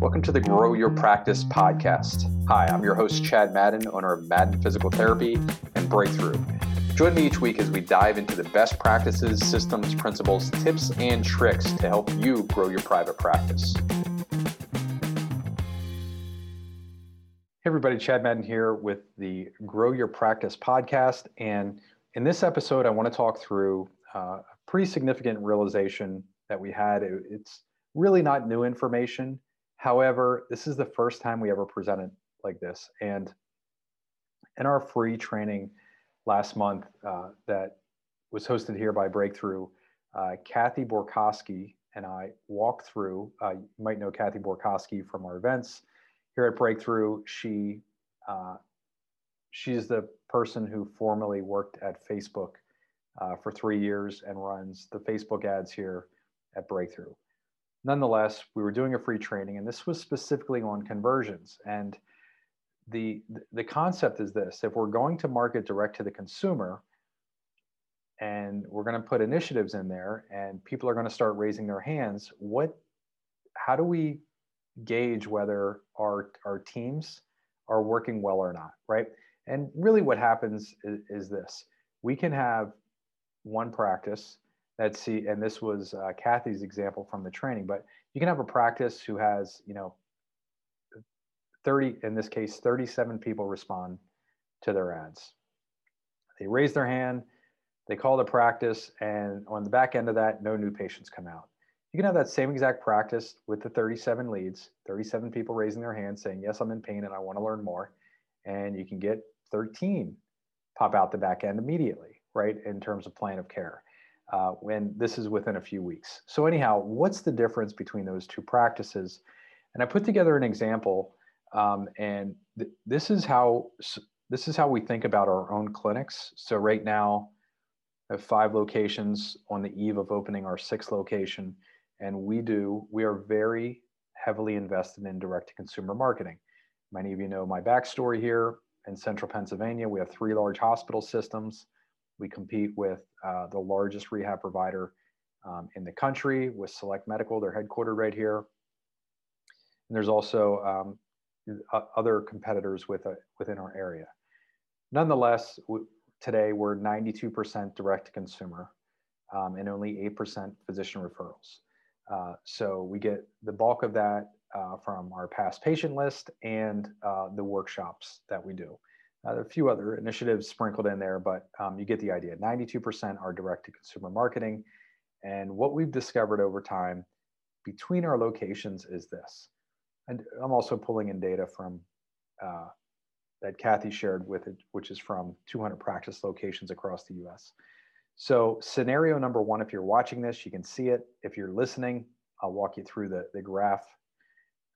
Welcome to the Grow Your Practice podcast. Hi, I'm your host, Chad Madden, owner of Madden Physical Therapy and Breakthrough. Join me each week as we dive into the best practices, systems, principles, tips, and tricks to help you grow your private practice. Hey, everybody, Chad Madden here with the Grow Your Practice podcast. And in this episode, I want to talk through uh, a pretty significant realization that we had. It's really not new information. However, this is the first time we ever presented like this. And in our free training last month uh, that was hosted here by Breakthrough, uh, Kathy Borkowski and I walked through. Uh, you might know Kathy Borkowski from our events here at Breakthrough. She uh, she's the person who formerly worked at Facebook uh, for three years and runs the Facebook ads here at Breakthrough nonetheless, we were doing a free training, and this was specifically on conversions. And the the concept is this: if we're going to market direct to the consumer, and we're going to put initiatives in there, and people are going to start raising their hands, what? How do we gauge whether our our teams are working well or not, right? And really, what happens is, is this: we can have one practice that see, and this was uh, Kathy's example from the training, but you can have a practice who has, you know, 30, in this case, 37 people respond to their ads. They raise their hand, they call the practice, and on the back end of that, no new patients come out. You can have that same exact practice with the 37 leads, 37 people raising their hand saying, Yes, I'm in pain and I want to learn more. And you can get 13 pop out the back end immediately, right, in terms of plan of care uh, when this is within a few weeks. So anyhow, what's the difference between those two practices? And I put together an example, um, and th- this is how this is how we think about our own clinics. So right now, I have five locations on the eve of opening our sixth location, and we do we are very heavily invested in direct to consumer marketing. Many of you know my backstory here in central Pennsylvania. We have three large hospital systems. We compete with uh, the largest rehab provider um, in the country with Select Medical. They're headquartered right here. And there's also um, other competitors with a, within our area. Nonetheless, today we're 92% direct to consumer um, and only 8% physician referrals. Uh, so we get the bulk of that uh, from our past patient list and uh, the workshops that we do. Uh, there are a few other initiatives sprinkled in there, but um, you get the idea. 92% are direct to consumer marketing. And what we've discovered over time between our locations is this. And I'm also pulling in data from uh, that Kathy shared with it, which is from 200 practice locations across the US. So, scenario number one, if you're watching this, you can see it. If you're listening, I'll walk you through the, the graph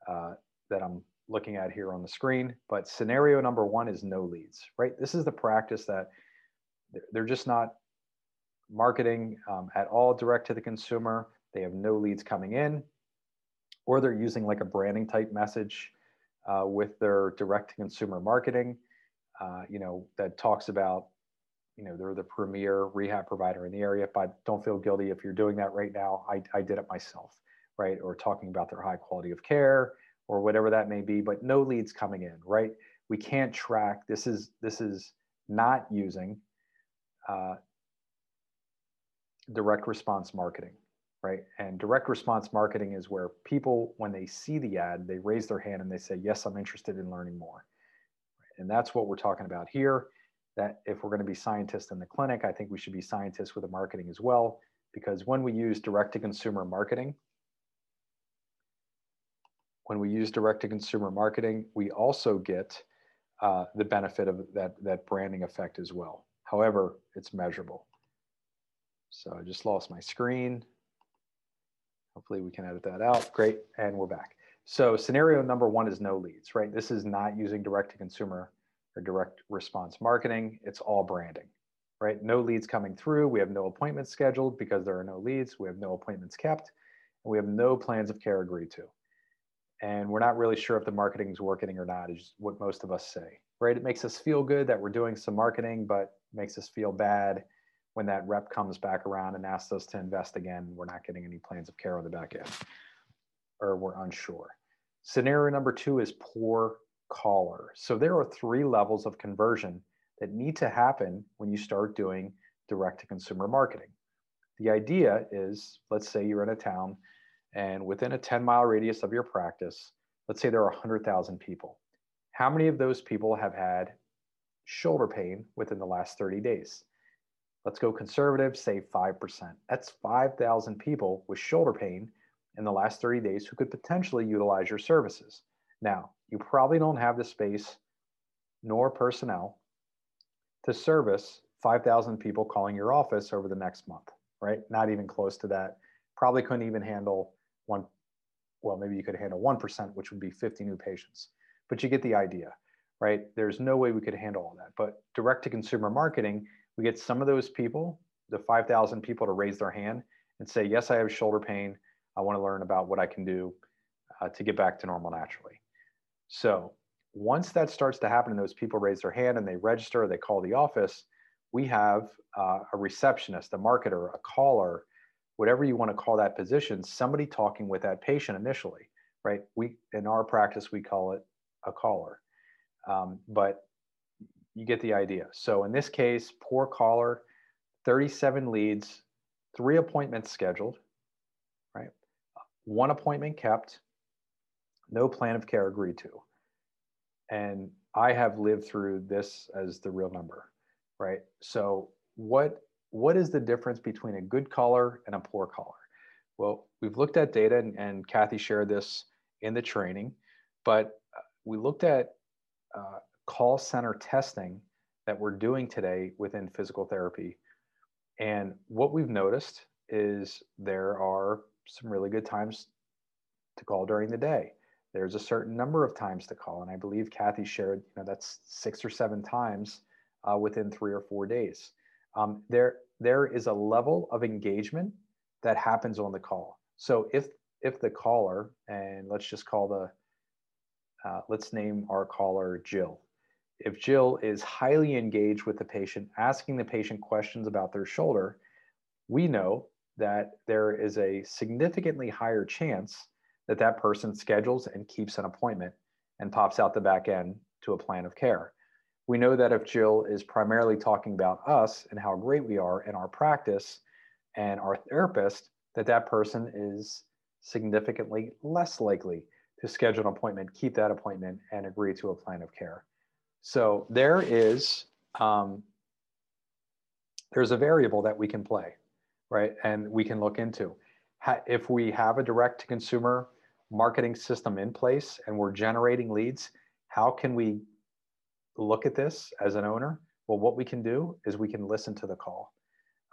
uh, that I'm looking at here on the screen. But scenario number one is no leads, right? This is the practice that they're just not marketing um, at all direct to the consumer. They have no leads coming in, or they're using like a branding type message uh, with their direct to consumer marketing, uh, you know, that talks about, you know, they're the premier rehab provider in the area. But don't feel guilty if you're doing that right now. I, I did it myself, right? Or talking about their high quality of care, or whatever that may be, but no leads coming in, right? We can't track. This is this is not using uh, direct response marketing, right? And direct response marketing is where people, when they see the ad, they raise their hand and they say, "Yes, I'm interested in learning more." And that's what we're talking about here. That if we're going to be scientists in the clinic, I think we should be scientists with the marketing as well, because when we use direct to consumer marketing, when we use direct to consumer marketing, we also get uh, the benefit of that, that branding effect as well. However, it's measurable. So I just lost my screen. Hopefully we can edit that out. Great, and we're back. So scenario number one is no leads, right? This is not using direct to consumer or direct response marketing. It's all branding, right? No leads coming through. We have no appointments scheduled because there are no leads. We have no appointments kept, and we have no plans of care agreed to and we're not really sure if the marketing is working or not is what most of us say right it makes us feel good that we're doing some marketing but makes us feel bad when that rep comes back around and asks us to invest again we're not getting any plans of care on the back end or we're unsure Scenario number two is poor caller. So there are three levels of conversion that need to happen when you start doing direct to consumer marketing. The idea is let's say you're in a town and within a 10 mile radius of your practice, let's say there are 100,000 people. How many of those people have had shoulder pain within the last 30 days? Let's go conservative, say 5%. That's 5,000 people with shoulder pain in the last 30 days who could potentially utilize your services. Now, you probably don't have the space nor personnel to service 5,000 people calling your office over the next month, right? Not even close to that. Probably couldn't even handle one, well, maybe you could handle 1%, which would be 50 new patients. But you get the idea, right? There's no way we could handle all that. But direct to consumer marketing, we get some of those people, the 5,000 people to raise their hand and say, yes, I have shoulder pain. I want to learn about what I can do uh, to get back to normal naturally. So once that starts to happen and those people raise their hand and they register, they call the office, we have uh, a receptionist, a marketer, a caller, whatever you want to call that position, somebody talking with that patient initially, right? We in our practice we call it a caller, um, but you get the idea. So in this case, poor caller, 37 leads, three appointments scheduled, right? One appointment kept, no plan of care agreed to. And I have lived through this as the real number, right? So what what is the difference between a good caller and a poor caller? Well, we've looked at data and, and Kathy shared this in the training, but uh, we looked at uh, call center testing that we're doing today within physical therapy. And what we've noticed is there are some really good times to call during the day. There's a certain number of times to call, and I believe Kathy shared, you know, that's six or seven times uh, within three or four days. Um, there, there is a level of engagement that happens on the call. So if if the caller, and let's just call the, uh, let's name our caller Jill. If Jill is highly engaged with the patient, asking the patient questions about their shoulder, we know that there is a significantly higher chance that that person schedules and keeps an appointment and pops out the back end to a plan of care. We know that if Jill is primarily talking about us and how great we are in our practice and our therapist, that that person is significantly less likely to schedule an appointment, keep that appointment, and agree to a plan of care. So there is um, there's a variable that we can play, right? And we can look into. If we have a direct to consumer marketing system in place and we're generating leads, how can we look at this as an owner? Well, what we can do is we can listen to the call.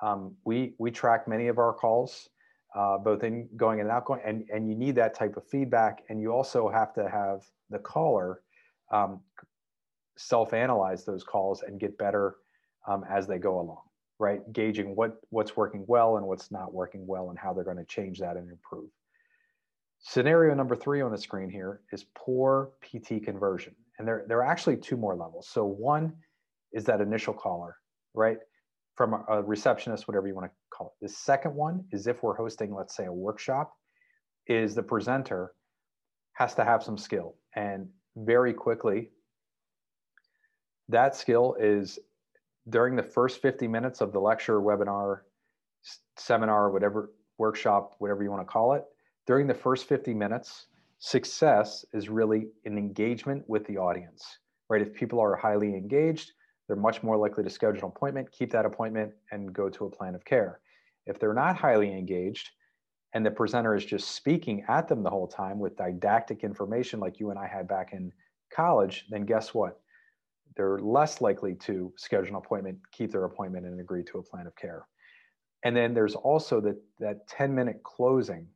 Um, we we track many of our calls, uh, both in going and outgoing, and and you need that type of feedback, and you also have to have the caller um, self-analyze those calls and get better um, as they go along, right? Gauging what what's working well and what's not working well, and how they're going to change that and improve. Scenario number three on the screen here is poor PT conversion. And there, there are actually two more levels. So one is that initial caller, right? From a, receptionist, whatever you want to call it. The second one is if we're hosting, let's say, a workshop, is the presenter has to have some skill. And very quickly, that skill is during the first 50 minutes of the lecture, webinar, seminar, whatever, workshop, whatever you want to call it, during the first 50 minutes, success is really an engagement with the audience, right? If people are highly engaged, they're much more likely to schedule an appointment, keep that appointment, and go to a plan of care. If they're not highly engaged and the presenter is just speaking at them the whole time with didactic information like you and I had back in college, then guess what? They're less likely to schedule an appointment, keep their appointment, and agree to a plan of care. And then there's also that, that 10 minute closing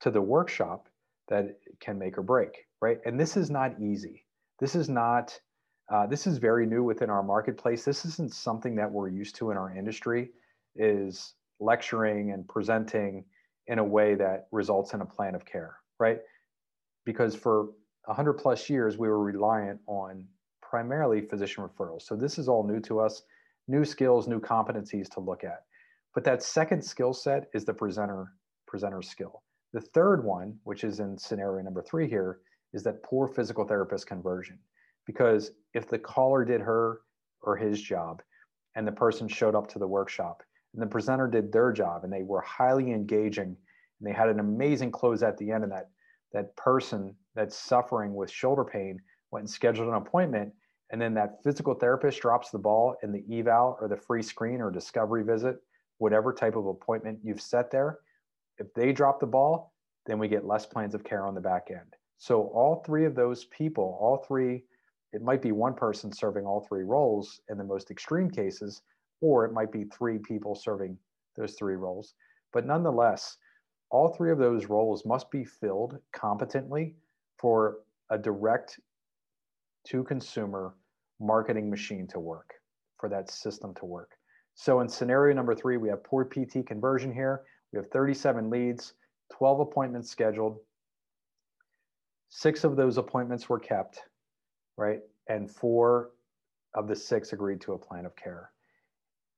to the workshop that can make or break, right? And this is not easy. This is not, uh, this is very new within our marketplace. This isn't something that we're used to in our industry is lecturing and presenting in a way that results in a plan of care, right? Because for 100 plus years, we were reliant on primarily physician referrals. So this is all new to us, new skills, new competencies to look at. But that second skill set is the presenter presenter skill. The third one, which is in scenario number three here, is that poor physical therapist conversion. Because if the caller did her or his job and the person showed up to the workshop and the presenter did their job and they were highly engaging and they had an amazing close at the end and that that person that's suffering with shoulder pain went and scheduled an appointment and then that physical therapist drops the ball in the eval or the free screen or discovery visit whatever type of appointment you've set there if they drop the ball then we get less plans of care on the back end so all three of those people all three it might be one person serving all three roles in the most extreme cases or it might be three people serving those three roles but nonetheless all three of those roles must be filled competently for a direct to consumer marketing machine to work, for that system to work. So in scenario number three, we have poor PT conversion here. We have 37 leads, 12 appointments scheduled. Six of those appointments were kept, right? And four of the six agreed to a plan of care.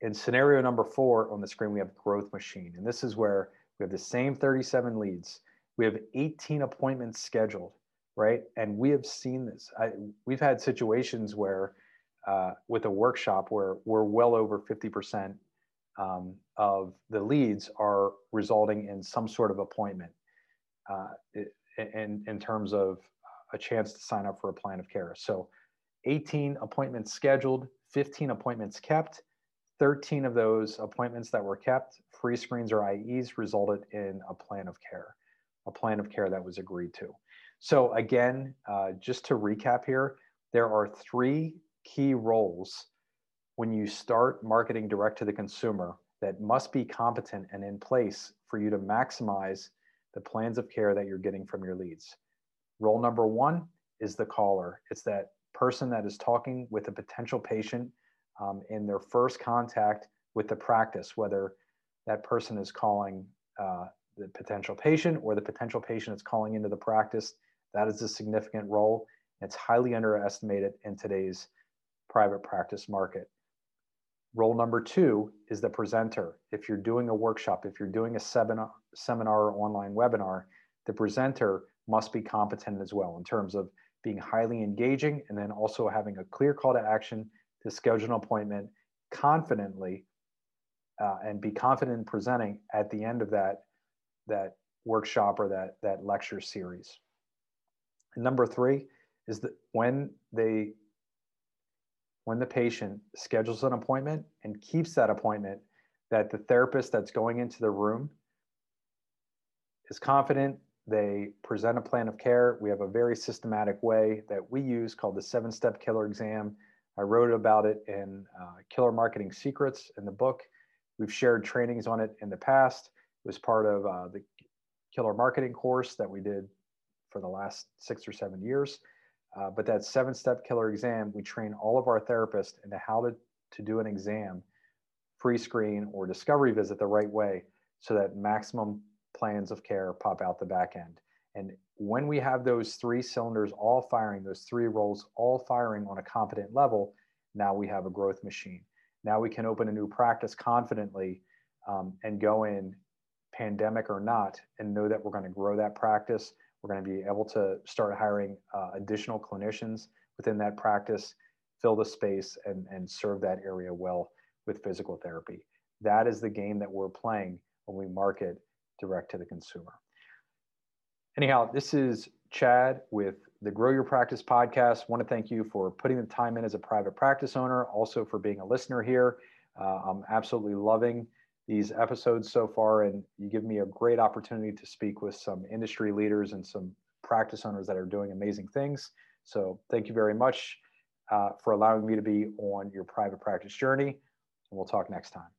In scenario number four on the screen, we have growth machine. And this is where we have the same 37 leads. We have 18 appointments scheduled, right? And we have seen this. I, we've had situations where, uh, with a workshop, where we're well over 50% um, of the leads are resulting in some sort of appointment uh, in, in terms of a chance to sign up for a plan of care. So 18 appointments scheduled, 15 appointments kept, 13 of those appointments that were kept, free screens or IEs, resulted in a plan of care, a plan of care that was agreed to. So, again, uh, just to recap here, there are three key roles when you start marketing direct to the consumer that must be competent and in place for you to maximize the plans of care that you're getting from your leads. Role number one is the caller, it's that person that is talking with a potential patient um, in their first contact with the practice, whether that person is calling uh, the potential patient or the potential patient is calling into the practice. That is a significant role. It's highly underestimated in today's private practice market. Role number two is the presenter. If you're doing a workshop, if you're doing a seminar, seminar or online webinar, the presenter must be competent as well in terms of being highly engaging and then also having a clear call to action to schedule an appointment confidently uh, and be confident in presenting at the end of that that workshop or that that lecture series. And number three is that when they when the patient schedules an appointment and keeps that appointment, that the therapist that's going into the room is confident. They present a plan of care. We have a very systematic way that we use called the seven step killer exam I wrote about it in uh, Killer Marketing Secrets in the book. We've shared trainings on it in the past. It was part of uh, the Killer Marketing course that we did for the last six or seven years. Uh, but that seven step killer exam, we train all of our therapists into how to, to do an exam, free screen or discovery visit the right way so that maximum plans of care pop out the back end. And when we have those three cylinders all firing, those three roles all firing on a competent level, now we have a growth machine. Now we can open a new practice confidently um, and go in, pandemic or not, and know that we're going to grow that practice. We're going to be able to start hiring uh, additional clinicians within that practice, fill the space, and, and serve that area well with physical therapy. That is the game that we're playing when we market direct to the consumer. Anyhow, this is Chad with the Grow Your Practice podcast. Want to thank you for putting the time in as a private practice owner, also for being a listener here. Uh, I'm absolutely loving these episodes so far, and you give me a great opportunity to speak with some industry leaders and some practice owners that are doing amazing things. So, thank you very much uh, for allowing me to be on your private practice journey, and we'll talk next time.